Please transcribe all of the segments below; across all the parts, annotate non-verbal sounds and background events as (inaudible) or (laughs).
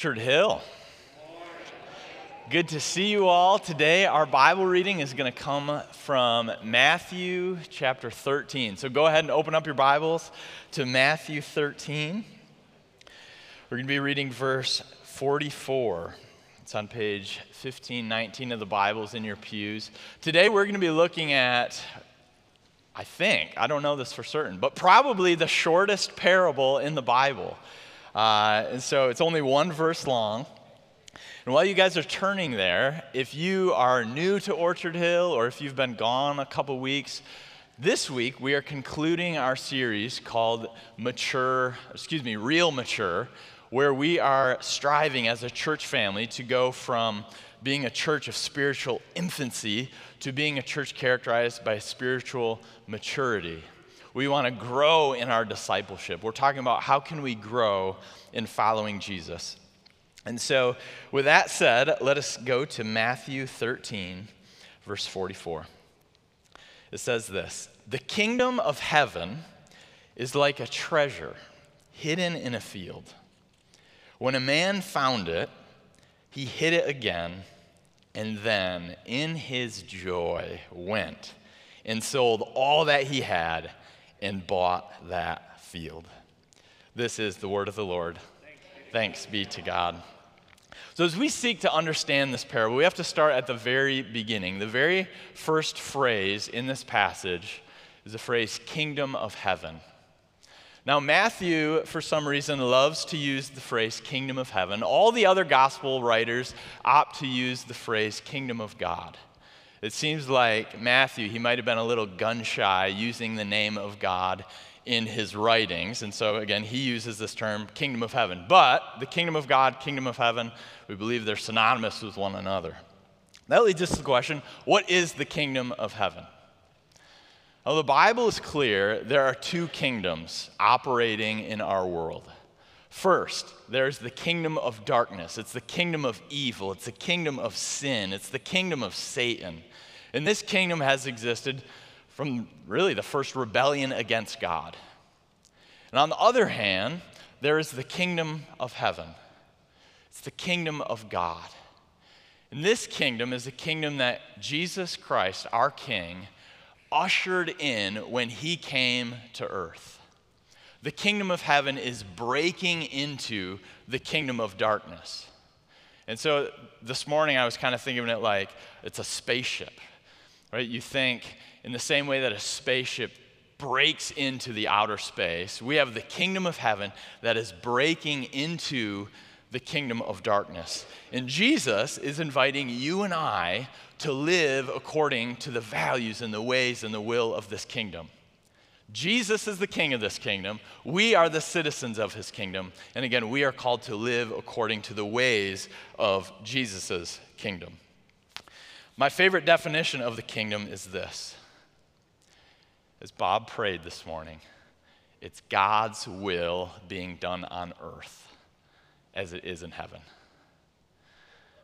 Orchard Hill. Good to see you all. Today, our Bible reading is going to come from Matthew chapter 13. So go ahead and open up your Bibles to Matthew 13. We're going to be reading verse 44. It's on page 1519 of the Bibles in your pews. Today, we're going to be looking at, I think, I don't know this for certain, but probably the shortest parable in the Bible. Uh, and so it's only one verse long. And while you guys are turning there, if you are new to Orchard Hill or if you've been gone a couple weeks, this week we are concluding our series called Mature, excuse me, Real Mature, where we are striving as a church family to go from being a church of spiritual infancy to being a church characterized by spiritual maturity. We want to grow in our discipleship. We're talking about how can we grow in following Jesus. And so, with that said, let us go to Matthew 13, verse 44. It says this The kingdom of heaven is like a treasure hidden in a field. When a man found it, he hid it again, and then, in his joy, went and sold all that he had and bought that field. This is the word of the Lord. Thanks be to God. So, as we seek to understand this parable, we have to start at the very beginning. The very first phrase in this passage is the phrase kingdom of heaven. Now, Matthew, for some reason, loves to use the phrase kingdom of heaven. All the other gospel writers opt to use the phrase kingdom of God. It seems like Matthew, he might have been a little gun shy using the name of God in his writings. And so, again, he uses this term, kingdom of heaven. But the kingdom of God, kingdom of heaven, we believe they're synonymous with one another. That leads us to the question what is the kingdom of heaven? Well, the Bible is clear there are two kingdoms operating in our world. First, there's the kingdom of darkness. It's the kingdom of evil. It's the kingdom of sin. It's the kingdom of Satan. And this kingdom has existed from really the first rebellion against God. And on the other hand, there is the kingdom of heaven. It's the kingdom of God. And this kingdom is the kingdom that Jesus Christ, our King, ushered in when he came to earth. The kingdom of heaven is breaking into the kingdom of darkness. And so this morning I was kind of thinking of it like it's a spaceship, right? You think in the same way that a spaceship breaks into the outer space, we have the kingdom of heaven that is breaking into the kingdom of darkness. And Jesus is inviting you and I to live according to the values and the ways and the will of this kingdom. Jesus is the king of this kingdom. We are the citizens of his kingdom. And again, we are called to live according to the ways of Jesus' kingdom. My favorite definition of the kingdom is this. As Bob prayed this morning, it's God's will being done on earth as it is in heaven.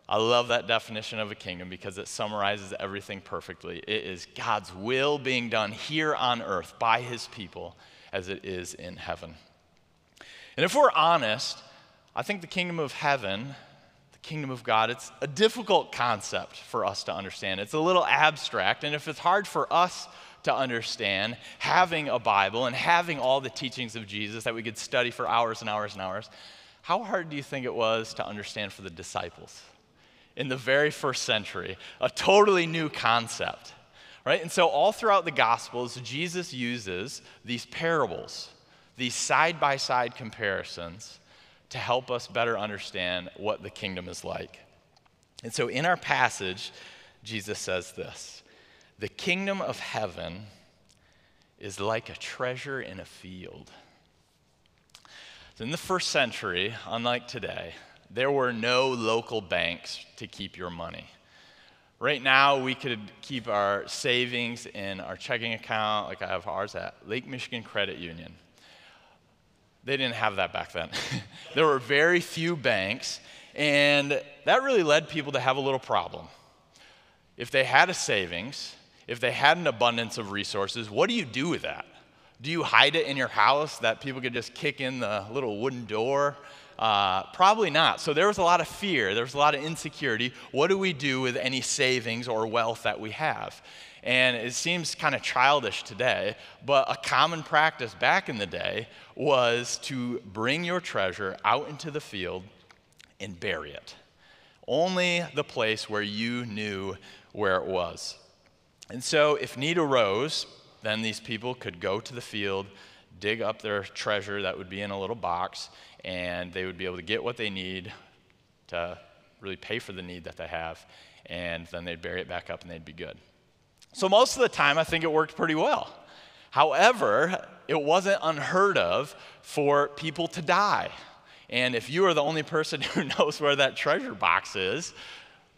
I love that definition of a kingdom because it summarizes everything perfectly. It is God's will being done here on earth by his people as it is in heaven. And if we're honest, I think the kingdom of heaven, the kingdom of God, it's a difficult concept for us to understand. It's a little abstract. And if it's hard for us to understand, having a Bible and having all the teachings of Jesus that we could study for hours and hours and hours, how hard do you think it was to understand for the disciples? In the very first century, a totally new concept. Right? And so, all throughout the Gospels, Jesus uses these parables, these side by side comparisons, to help us better understand what the kingdom is like. And so, in our passage, Jesus says this The kingdom of heaven is like a treasure in a field. So in the first century, unlike today, there were no local banks to keep your money. Right now, we could keep our savings in our checking account, like I have ours at Lake Michigan Credit Union. They didn't have that back then. (laughs) there were very few banks, and that really led people to have a little problem. If they had a savings, if they had an abundance of resources, what do you do with that? Do you hide it in your house that people could just kick in the little wooden door? Uh, probably not. So there was a lot of fear, there was a lot of insecurity. What do we do with any savings or wealth that we have? And it seems kind of childish today, but a common practice back in the day was to bring your treasure out into the field and bury it. Only the place where you knew where it was. And so if need arose, then these people could go to the field, dig up their treasure that would be in a little box, and they would be able to get what they need to really pay for the need that they have, and then they'd bury it back up and they'd be good. So most of the time, I think it worked pretty well. However, it wasn't unheard of for people to die. And if you are the only person (laughs) who knows where that treasure box is,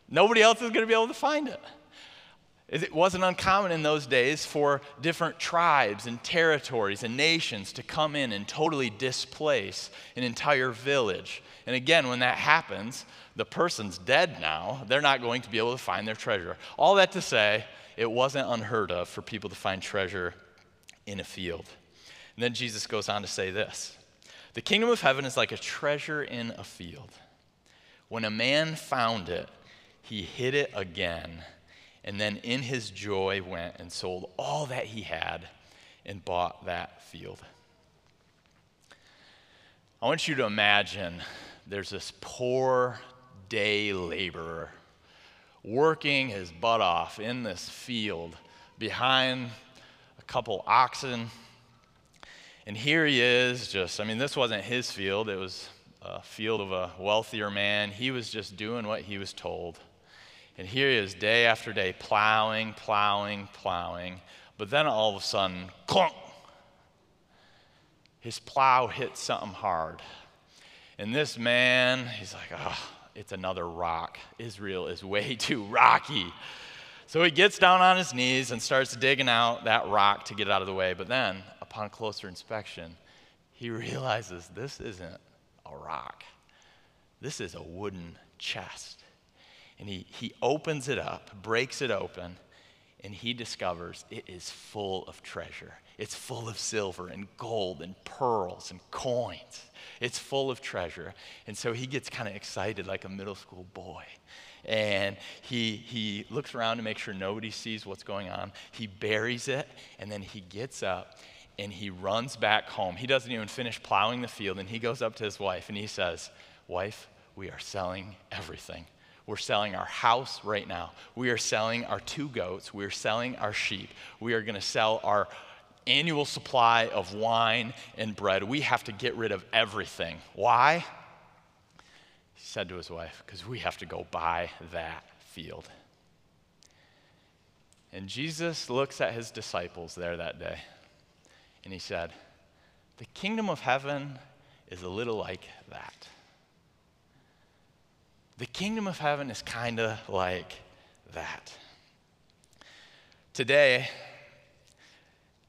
nobody else is going to be able to find it. It wasn't uncommon in those days for different tribes and territories and nations to come in and totally displace an entire village. And again, when that happens, the person's dead now. They're not going to be able to find their treasure. All that to say, it wasn't unheard of for people to find treasure in a field. And then Jesus goes on to say this The kingdom of heaven is like a treasure in a field. When a man found it, he hid it again and then in his joy went and sold all that he had and bought that field. I want you to imagine there's this poor day laborer working his butt off in this field behind a couple oxen. And here he is, just, I mean, this wasn't his field, it was a field of a wealthier man. He was just doing what he was told. And here he is day after day plowing, plowing, plowing. But then all of a sudden, clunk, his plow hits something hard. And this man, he's like, oh, it's another rock. Israel is way (laughs) too rocky. So he gets down on his knees and starts digging out that rock to get it out of the way. But then, upon closer inspection, he (laughs) realizes this isn't a rock, this is a wooden chest. And he, he opens it up, breaks it open, and he discovers it is full of treasure. It's full of silver and gold and pearls and coins. It's full of treasure. And so he gets kind of excited like a middle school boy. And he, he looks around to make sure nobody sees what's going on. He buries it, and then he gets up and he runs back home. He doesn't even finish plowing the field, and he goes up to his wife and he says, Wife, we are selling everything. We're selling our house right now. We are selling our two goats. We are selling our sheep. We are going to sell our annual supply of wine and bread. We have to get rid of everything. Why? He said to his wife, Because we have to go buy that field. And Jesus looks at his disciples there that day, and he said, The kingdom of heaven is a little like that. The kingdom of heaven is kind of like that. Today,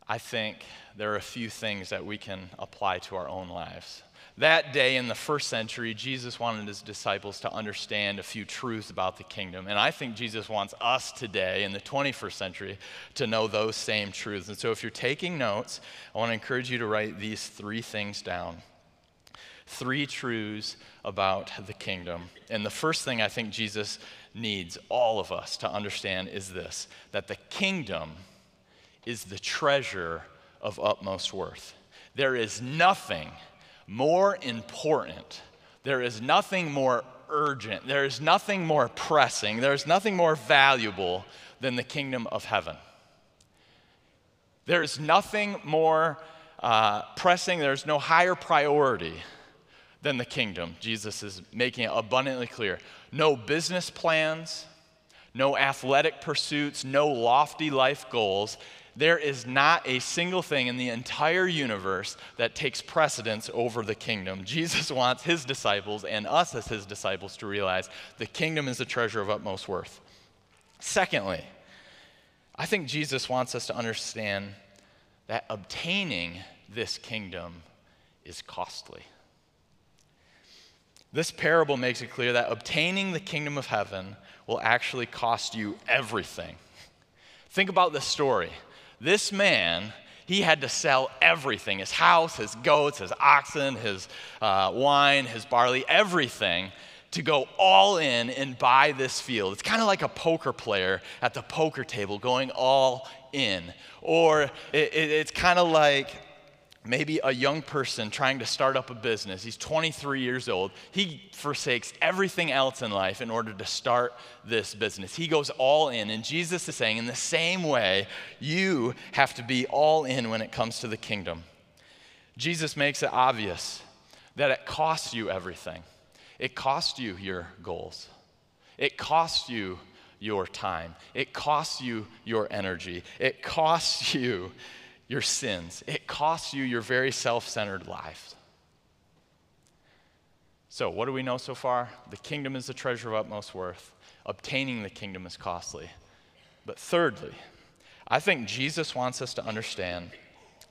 I think there are a few things that we can apply to our own lives. That day in the first century, Jesus wanted his disciples to understand a few truths about the kingdom. And I think Jesus wants us today in the 21st century to know those same truths. And so if you're taking notes, I want to encourage you to write these three things down three truths about the kingdom. And the first thing I think Jesus needs all of us to understand is this that the kingdom is the treasure of utmost worth. There is nothing more important, there is nothing more urgent, there is nothing more pressing, there is nothing more valuable than the kingdom of heaven. There is nothing more uh, pressing, there's no higher priority than the kingdom. Jesus is making it abundantly clear. No business plans, no athletic pursuits, no lofty life goals. There is not a single thing in the entire universe that takes precedence over the kingdom. (laughs) Jesus wants his disciples and us as his disciples to realize the kingdom is a treasure of utmost worth. Secondly, I think Jesus wants us to understand that obtaining this kingdom is costly. This parable makes it clear that obtaining the kingdom of heaven will actually cost you everything. Think about this story. This man, He had to sell everything his house, his goats, his oxen, his uh, wine, his barley, everything to go all in and buy this field. It's kind of like a poker player at the poker table going all in. Or it, it, it's kind of like maybe a young person trying to start up a business. He's 23 years old. He forsakes everything else in life in order to start this business. He goes all in. And Jesus is saying, in the same way, you have to be all in when it comes to the kingdom. Jesus makes it obvious that it costs you everything. It costs you your goals. It costs you your time. It costs you your energy. It costs (laughs) you your sins. It costs you your very self centered life. So, what do we know so far? The kingdom is the treasure of utmost worth. Obtaining the kingdom is costly. But thirdly, I think Jesus wants us to understand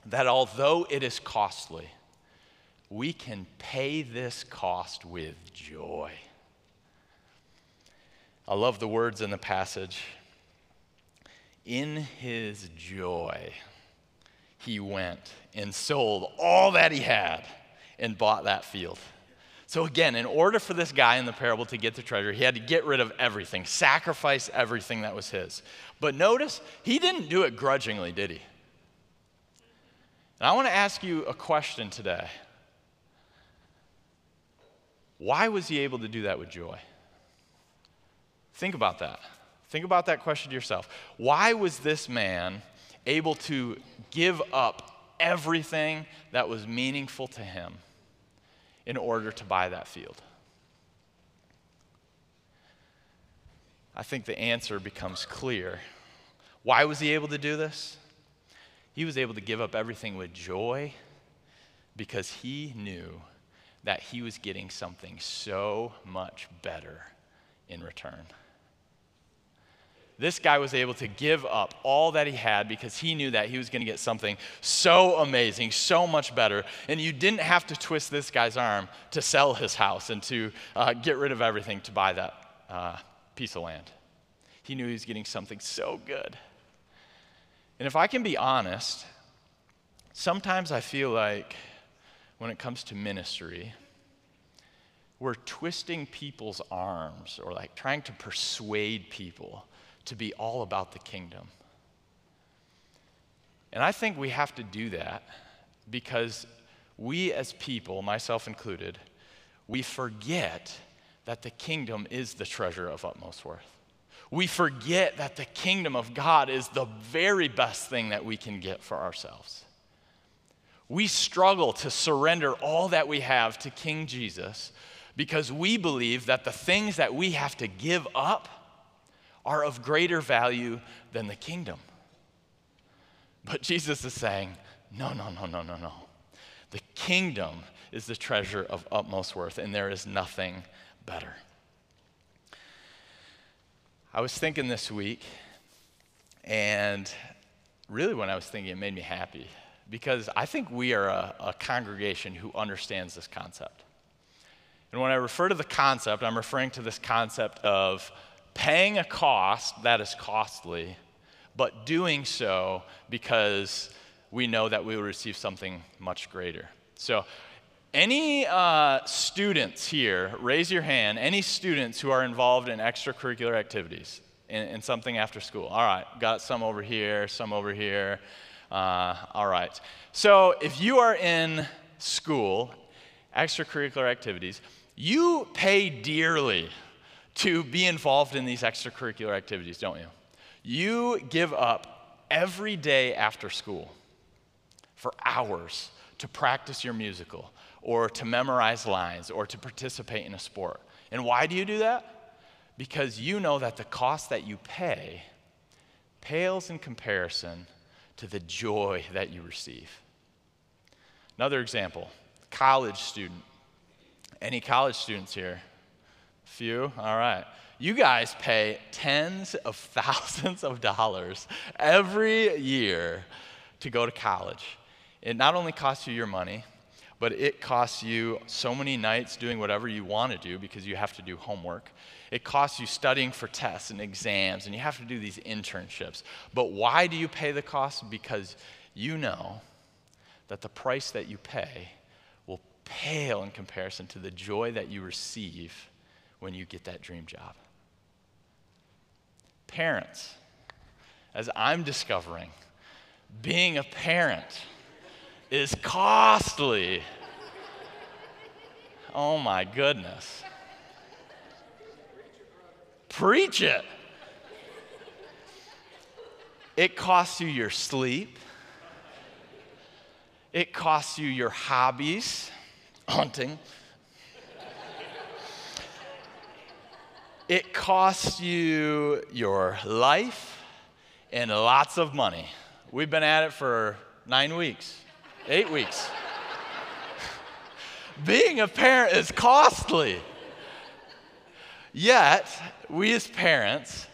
that although it is costly, we can pay this cost with joy. I love the words in the passage. In his joy, he went and sold all that he had and bought that field. So, again, in order for this guy in the parable to get the treasure, he had to get rid of everything, sacrifice everything that was his. But notice, he didn't do it grudgingly, did he? And I want to ask you a question today. Why was he able to do that with joy? Think about that. Think about that question to yourself. Why was this man able to give up everything that was meaningful to him in order to buy that field? I think the answer becomes clear. Why was he able to do this? He was able to give up everything with joy because he knew that he was getting something so much better in return. This guy was able to give up all that he had because he knew that he was going to get something so amazing, so much better. And you didn't have to twist this guy's arm to sell his house and to uh, get rid of everything to buy that uh, piece of land. He knew he was getting something so good. And if I can be honest, sometimes I feel like when it comes to ministry, we're twisting people's arms or like trying to persuade people to be all about the kingdom. And I think we have to do that because we as people, myself included, we forget that the kingdom is the treasure of utmost worth. We forget that the kingdom of God is the very best thing that we can get for ourselves we struggle to surrender all that we have to King Jesus because we believe that the things that we have to give up are of greater value than the kingdom. But Jesus is saying, no, no, no, no, no, no. The kingdom is the treasure of utmost worth, and there is nothing better. I was thinking this week, and really when I was thinking, it made me happy because I think we are a, a congregation who understands this concept. And when I refer to the concept, I'm referring to this concept of paying a cost that is costly, but doing so because we know that we will receive something much greater. So, any uh, students here, raise your hand. Any students who are involved in extracurricular activities in, in something after school? All right, got some over here, some over here. Uh, all right. So if you are in school, extracurricular activities, you pay dearly to be involved in these extracurricular activities, don't you? You give up every day after school for hours to practice your musical or to memorize lines or to participate in a sport. And why do you do that? Because you know that the cost that you pay pales in comparison to the joy that you receive. Another example college student. Any college students here? Few? All right. You guys pay tens of (laughs) thousands of dollars every year to go to college. It not only costs you your money, but it costs you so many nights doing whatever you want to do because you have to do homework. It costs you studying for tests and exams, and you have to do these internships. But why do you pay the cost? Because you know that the price that you pay will pale in comparison to the joy that you receive when you get that dream job. Parents, as I'm discovering, being a parent is costly. Oh my goodness. Preach it. It costs you your sleep. It costs you your hobbies, hunting. It costs you your life and lots of money. We've been at it for nine weeks, eight weeks. (laughs) Being a parent is costly. Yet, we as parents,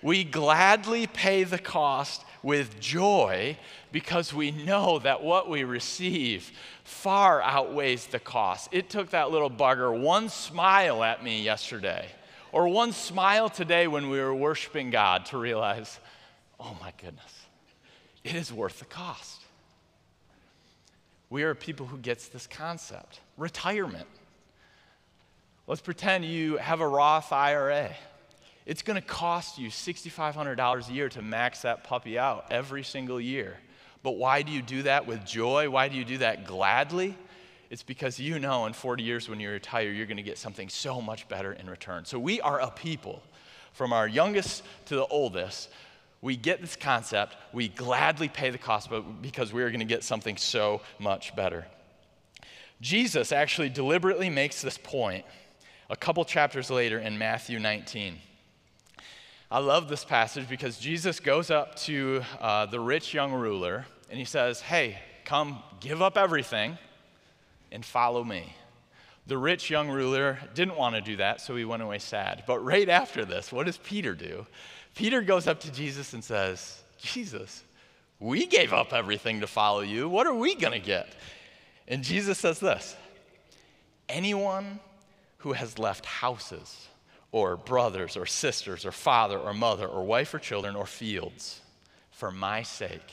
we gladly pay the cost with joy because we know that what we receive far outweighs the cost. It took that little bugger one smile at me yesterday, or one smile today when we were worshiping God to realize, oh my goodness, it is worth the cost. We are people who gets this concept. Retirement. Let's pretend you have a Roth IRA. It's going to cost you $6,500 a year to max that puppy out every single year. But why do you do that with joy? Why do you do that gladly? It's because you know in 40 years when you retire, you're going to get something so much better in return. So we are a people, from our youngest to the oldest, we get this concept, we gladly pay the cost because we're going to get something so much better. Jesus actually deliberately makes this point a couple chapters later in Matthew 19. I love this passage because Jesus goes up to uh, the rich young ruler and he says, Hey, come give up everything and follow me. The rich young ruler didn't want to do that, so he went away sad. But right after this, what does Peter do? Peter goes up to Jesus and says, Jesus, we gave up everything to follow you. What are we going to get? And Jesus says this Anyone who has left houses, or brothers, or sisters, or father, or mother, or wife, or children, or fields for my sake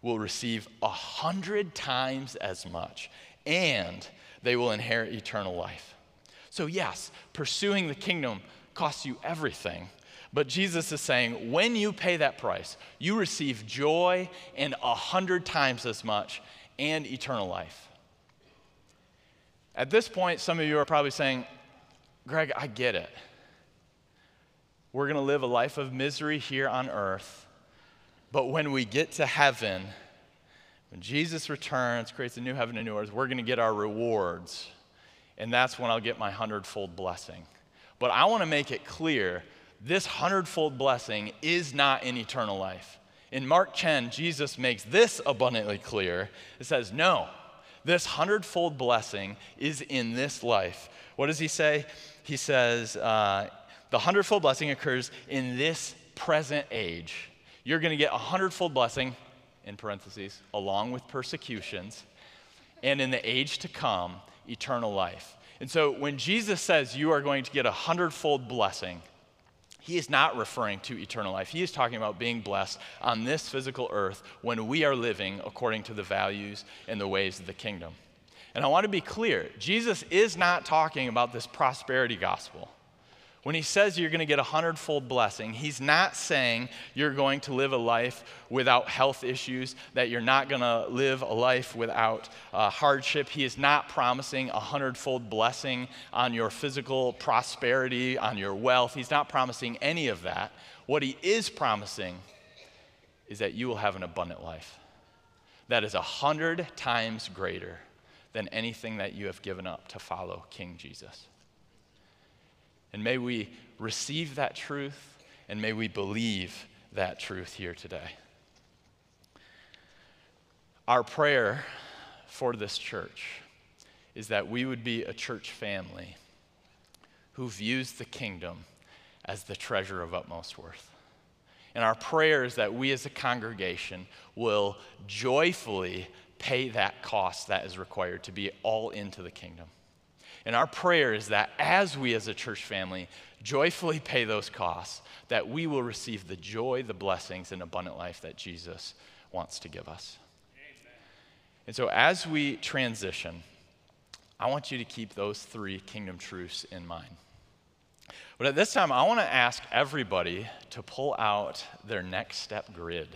will receive a hundred times as much, and they will inherit eternal life. So, yes, pursuing the kingdom costs you everything but Jesus is saying, when you pay that price, you receive joy and a hundred times as much and eternal life. At this point, some of you are probably saying, Greg, I get it. We're going to live a life of misery here on earth, but when we get to heaven, when Jesus returns, creates a new heaven and new earth, we're going to get our rewards. And that's when I'll get my hundredfold blessing. But I want to make it clear this hundredfold blessing is not in eternal life. In Mark 10, Jesus makes this abundantly clear. It says, No, this hundredfold blessing is in this life. What does he say? He says, uh, The hundredfold blessing occurs in this present age. You're going to get a hundredfold blessing, in parentheses, along with persecutions, and in the age to come, eternal life. And so when Jesus says you are going to get a hundredfold blessing, he is not referring to eternal life. He is talking about being blessed on this physical earth when we are living according to the values and the ways of the kingdom. And I want to be clear Jesus is not talking about this prosperity gospel. When he says you're going to get a hundredfold blessing, he's not saying you're going to live a life without health issues, that you're not going to live a life without uh, hardship. He is not promising a hundredfold blessing on your physical prosperity, on your wealth. He's not promising any of that. What he is promising is that you will have an abundant life that is a hundred times greater than anything that you have given up to follow King Jesus. And may we receive that truth and may we believe that truth here today. Our prayer for this church is that we would be a church family who views the kingdom as the treasure of utmost worth. And our prayer is that we as a congregation will joyfully pay that cost that is required to be all into the kingdom. And our prayer is that as we as a church family joyfully (laughs) pay those costs, that we will receive the joy, the blessings, and abundant life that Jesus wants to give us. And so as we transition, I want you to keep those three kingdom truths in mind. But at this time, I want to ask everybody to pull out their next step grid.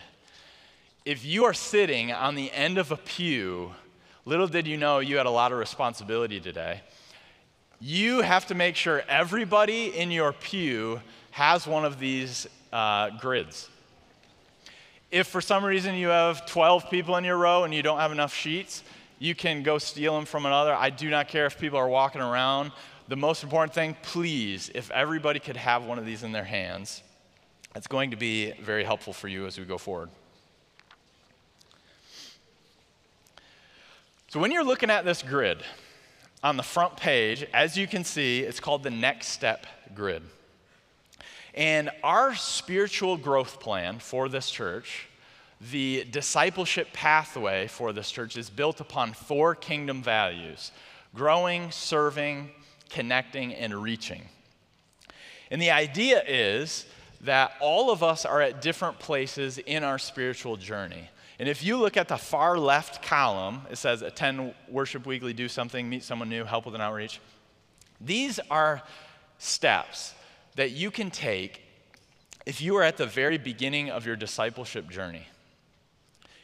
If you are sitting on the end of a pew, little did you know you had a lot of responsibility today. You have to make sure everybody in your pew has one of these uh, grids. If for some reason you have 12 people in your row and you don't have enough sheets, you can go steal them from another. I do not care if people are walking around. The most important thing, please, if everybody could have one of these in their hands, it's going to be very helpful for you as we go forward. So, when you're looking at this grid on the front page, as you can see, it's called the Next Step Grid. And our spiritual growth plan for this church, the discipleship pathway for this church, is built upon four kingdom values growing, serving, connecting, and reaching. And the idea is that all of us are at different places in our spiritual journey. And if you look at the far left column, it says attend worship weekly, do something, meet someone new, help with an outreach. These are steps that you can take if you are at the very beginning of your discipleship journey.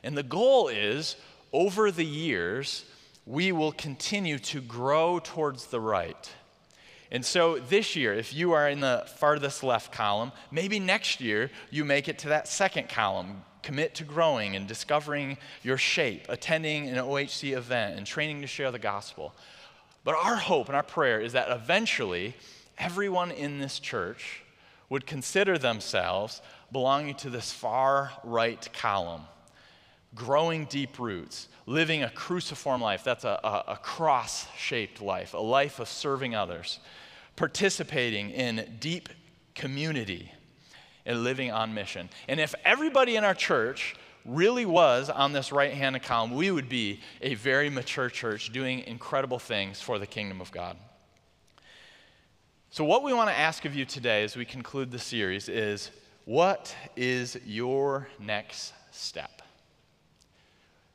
And the goal is over the years, we will continue to grow towards the right. And so this year, if you are in the farthest left column, maybe next year you make it to that second column. Commit to growing and discovering your shape, attending an OHC event, and training to share the gospel. But our hope and our prayer is that eventually everyone in this church would consider themselves belonging to this far right column, growing deep roots, living a cruciform life. That's a, a, a cross shaped life, a life of serving others, participating in deep community and living on mission. And if everybody in our church really was on this right hand column, we would be a very mature church doing incredible things for the kingdom of God. So, what we want to ask of you today as we conclude the series is what is your next step?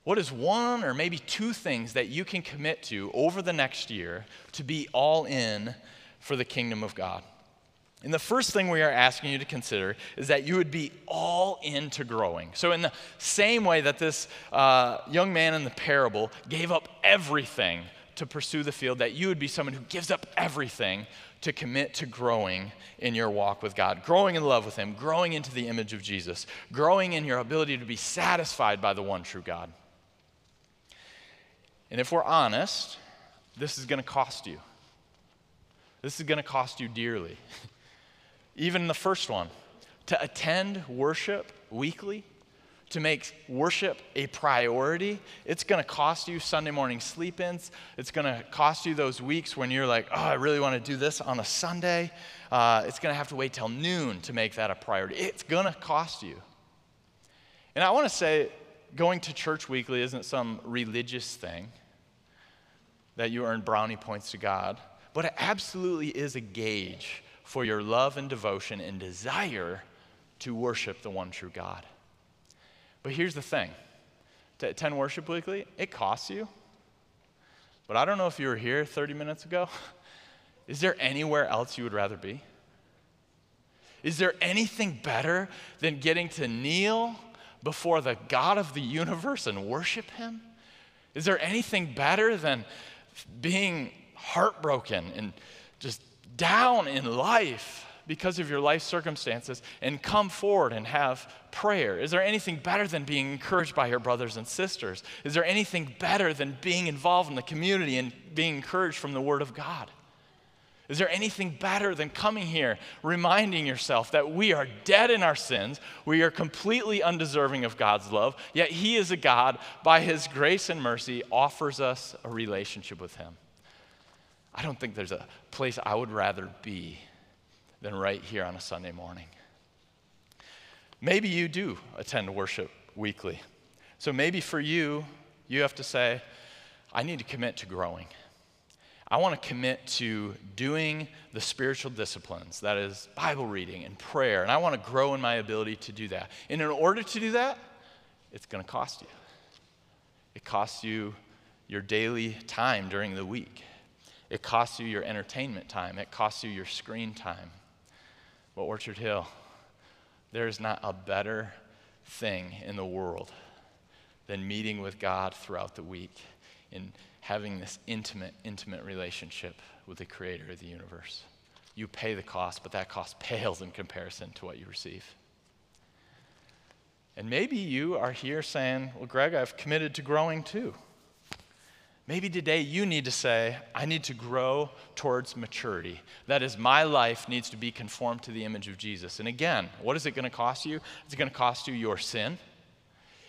What is one or maybe two things that you can commit to over the next year to be all in for the kingdom of God? And the first thing we are asking you to consider is that you would be all into growing. So, in the same way that this uh, young man in the parable gave up everything to pursue the field, that you would be someone who gives up everything to commit to growing in your walk with God, growing in love with Him, growing into the image of Jesus, growing in your ability to be satisfied by the one true God. And if we're honest, this is going to cost you. This is going to cost you dearly. (laughs) Even the first one, to attend worship weekly to make worship a priority, it's going to cost you Sunday morning sleep ins. It's going to cost you those weeks when you're like, oh, I really want to do this on a Sunday. Uh, it's going to have to wait till noon to make that a priority. It's going to cost you. And I want to say, going to church weekly isn't some religious thing that you earn brownie points to God, but it absolutely is a gauge for your love and devotion and desire to worship the one true God. But here's the thing to attend worship weekly, it costs you. But I don't know if you were here 30 minutes ago. (laughs) Is there anywhere else you would rather be? Is there anything better than getting to kneel before the God of the universe and worship Him? Is there anything better than being heartbroken and just down in life because of your life circumstances and come forward and have prayer? Is there anything better than being encouraged by your brothers and sisters? Is there anything better than being involved in the community and being encouraged from the Word of God? Is there anything better than coming here, reminding yourself that we are dead in our sins, we are completely undeserving of God's love, yet He is a God, by His grace and mercy, offers us a relationship with Him? I don't think there's a place I would rather be than right here on a Sunday morning. Maybe you do attend worship weekly. So maybe for you, you have to say, I need to commit to growing. I want to commit to doing the spiritual disciplines, that is, Bible reading and prayer, and I want to grow in my ability to do that. And in order to do that, it's going to cost you. It costs you your daily time during the week. It costs you your entertainment time. It costs you your screen time. But Orchard Hill, there is not a better thing in the world than meeting with God throughout the week and having this intimate, intimate relationship with the creator of the universe. You pay the cost, but that cost (laughs) pales in comparison to what you receive. And maybe you are here saying, Well, Greg, I've committed to growing too. Maybe today you need to say, I need to grow towards maturity. That is, my life needs to be conformed to the image of Jesus. And again, what is it going to cost you? It's going to cost you your sin,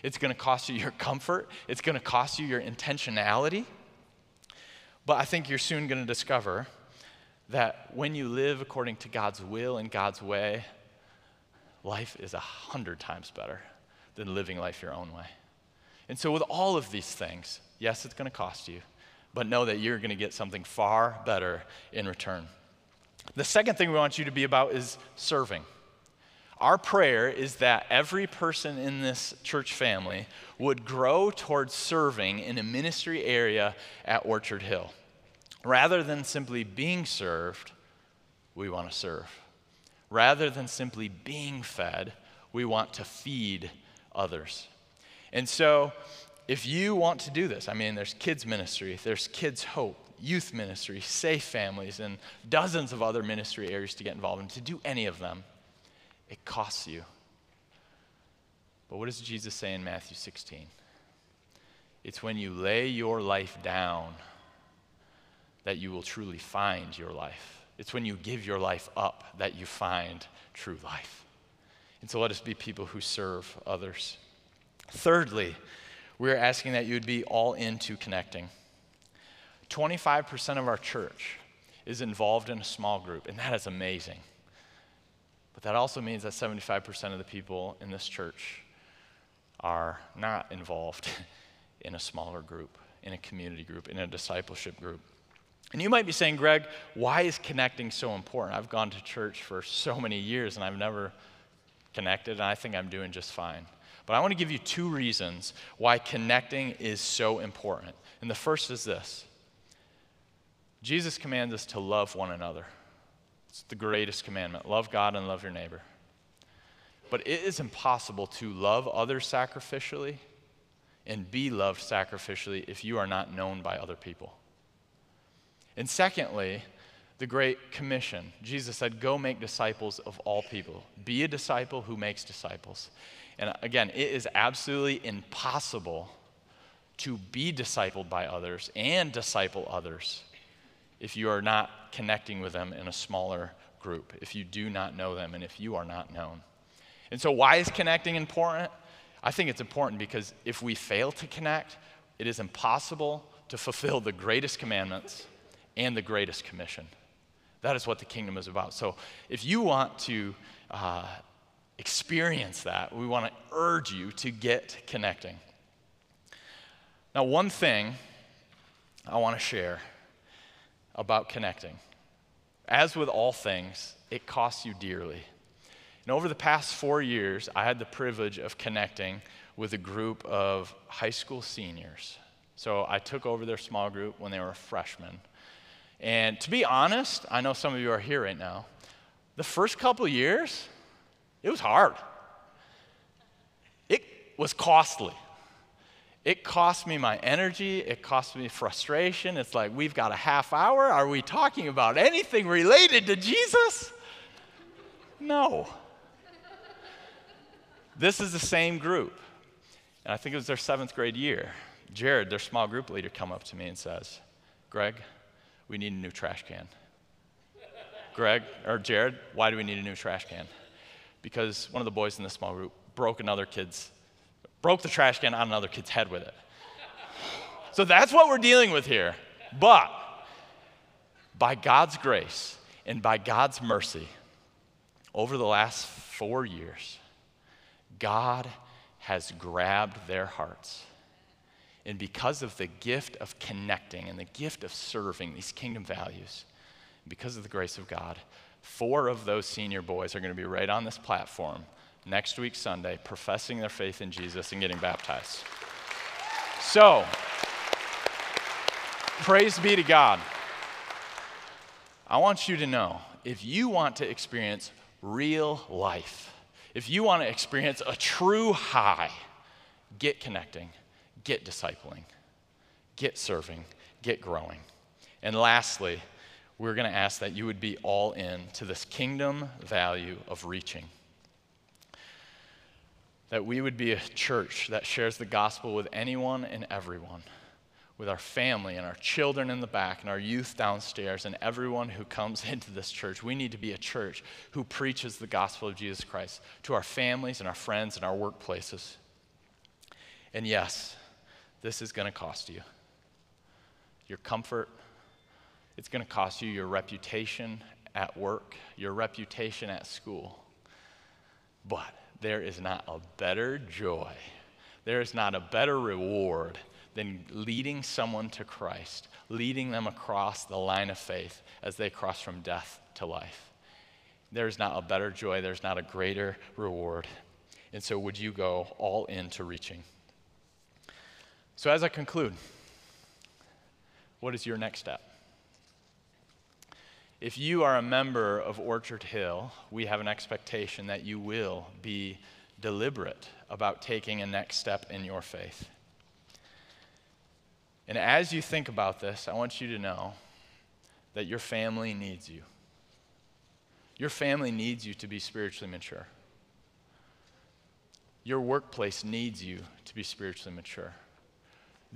it's going to cost you your comfort, it's going to cost you your intentionality. But I think you're soon going to discover that when you live according to God's will and God's way, life is a hundred times better than living life your own way. And so, with all of these things, yes, it's going to cost you, but know that you're going to get something far better in return. The second thing we want you to be about is serving. Our prayer is that every person in this church family would grow towards serving in a ministry area at Orchard Hill. Rather than simply being served, we want to serve. Rather than simply being fed, we want to feed others. And so, if you want to do this, I mean, there's kids' ministry, there's kids' hope, youth ministry, safe families, and dozens of other ministry areas to get involved in. To do any of them, it costs you. But what does Jesus say in Matthew 16? It's when you lay your life down that you will truly find your life. It's when you give your life up that you find true life. And so let us be people who serve others. Thirdly, we're asking that you would be all into connecting. 25% of our church is involved in a small group, and that is amazing. But that also means that 75% of the people in this church are not involved (laughs) in a smaller group, in a community group, in a discipleship group. And you might be saying, Greg, why is connecting so important? I've gone to church for so many years and I've never connected, and I think I'm doing just fine. But I want to give you two reasons why connecting is so important. And the first is this Jesus commands us to love one another. It's the greatest commandment love God and love your neighbor. But it is impossible to love others sacrificially and be loved sacrificially if you are not known by other people. And secondly, the Great Commission. Jesus said, Go make disciples of all people. Be a disciple who makes disciples. And again, it is absolutely impossible to be discipled by others and disciple others if you are not connecting with them in a smaller group, if you do not know them, and if you are not known. And so, why is connecting important? I think it's important because if we fail to connect, it is impossible to fulfill the greatest commandments and the greatest commission. That is what the kingdom is about. So, if you want to uh, experience that, we want to urge you to get connecting. Now, one thing I want to share about connecting as with all things, it costs you dearly. And over the past four years, I had the privilege of connecting with a group of high school seniors. So I took over their small group when they were freshmen. And to be honest, I know some of you are here right now. The first couple years, it was hard. It was costly. It cost me my energy. It cost me frustration. It's like, we've got a half hour. Are we talking about anything related to Jesus? No. This is the same group. And I think it was their seventh grade year. Jared, their small group leader, come up to me and says, Greg, we need a new trash can. Greg, or Jared, why do we need a new trash can? Because one of the boys in the small group broke another kid's, broke the trash can on another kid's head with it. So that's what we're dealing with here. But by God's grace and by God's mercy, over the last four years, God has grabbed their hearts. And because of the gift of connecting and the gift of serving these kingdom values, because of the grace of God, Four of those senior boys are going to be right on this platform next week, Sunday, professing their faith in Jesus and getting baptized. So, praise be to God. I want you to know if you want to experience real life, if you want to experience a true high, get connecting, get discipling, get serving, get growing. And lastly, we're going to ask that you would be all in to this kingdom value of reaching. That we would be a church that shares the gospel with anyone and everyone, with our family and our children in the back and our youth downstairs and everyone who comes (laughs) into this church. We need to be a church who preaches the gospel of Jesus Christ to our families and our friends and our workplaces. And yes, this is going to cost you your comfort, it's going to cost you your reputation at work, your reputation at school. But there is not a better joy, there is not a better reward than leading someone to Christ, leading them across the line of faith as they cross from death to life. There's not a better joy, there's not a greater reward. And so, would you go all into reaching? So, as I conclude, what is your next step? If you are a member of Orchard Hill, we have an expectation that you will be deliberate about taking a next step in your faith. And as you think about this, I want you to know that your family needs you. Your family needs you to be spiritually mature. Your workplace needs you to be spiritually mature.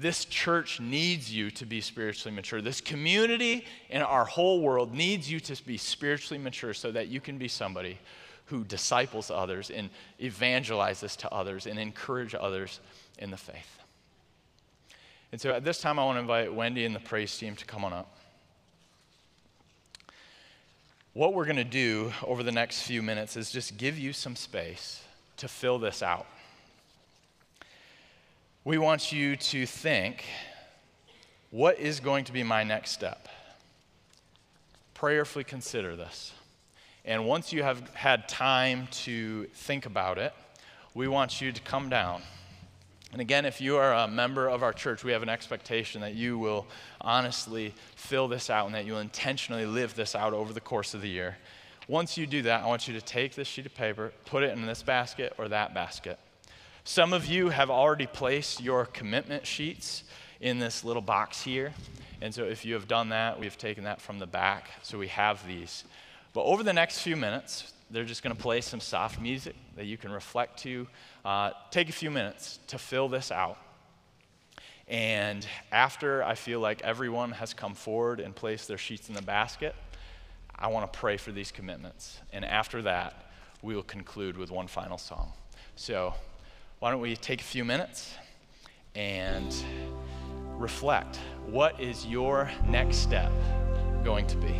This church needs you to be spiritually mature. This community and our whole world needs you to be spiritually mature so that you can be somebody who disciples others and evangelizes to others and encourage others in the faith. And so at this time, I want to invite Wendy and the praise team to come on up. What we're going to do over the next few minutes is just give you some space to fill this out we want you to think what is going to be my next step? Prayerfully consider this. And once you have had time to think about it, we want you to come down. And again, if you are a member of our church, we have an expectation that you will honestly fill this out and that you'll intentionally live this out over the course of the year. Once you do that, I want you to take this sheet of paper, put it in this basket or that basket. Some of you have already placed your commitment sheets in this little box here. And so if you have done that, we've taken that from the back. So we have these. But over the next few minutes, they're just going to play some soft music that you can reflect to. Uh, take a few minutes to fill this out. And after I feel like everyone has come forward and placed their sheets in the basket, I want to pray for these commitments. And after that, we will conclude with one final song. So why don't we take a few minutes and reflect? What is your next step going to be?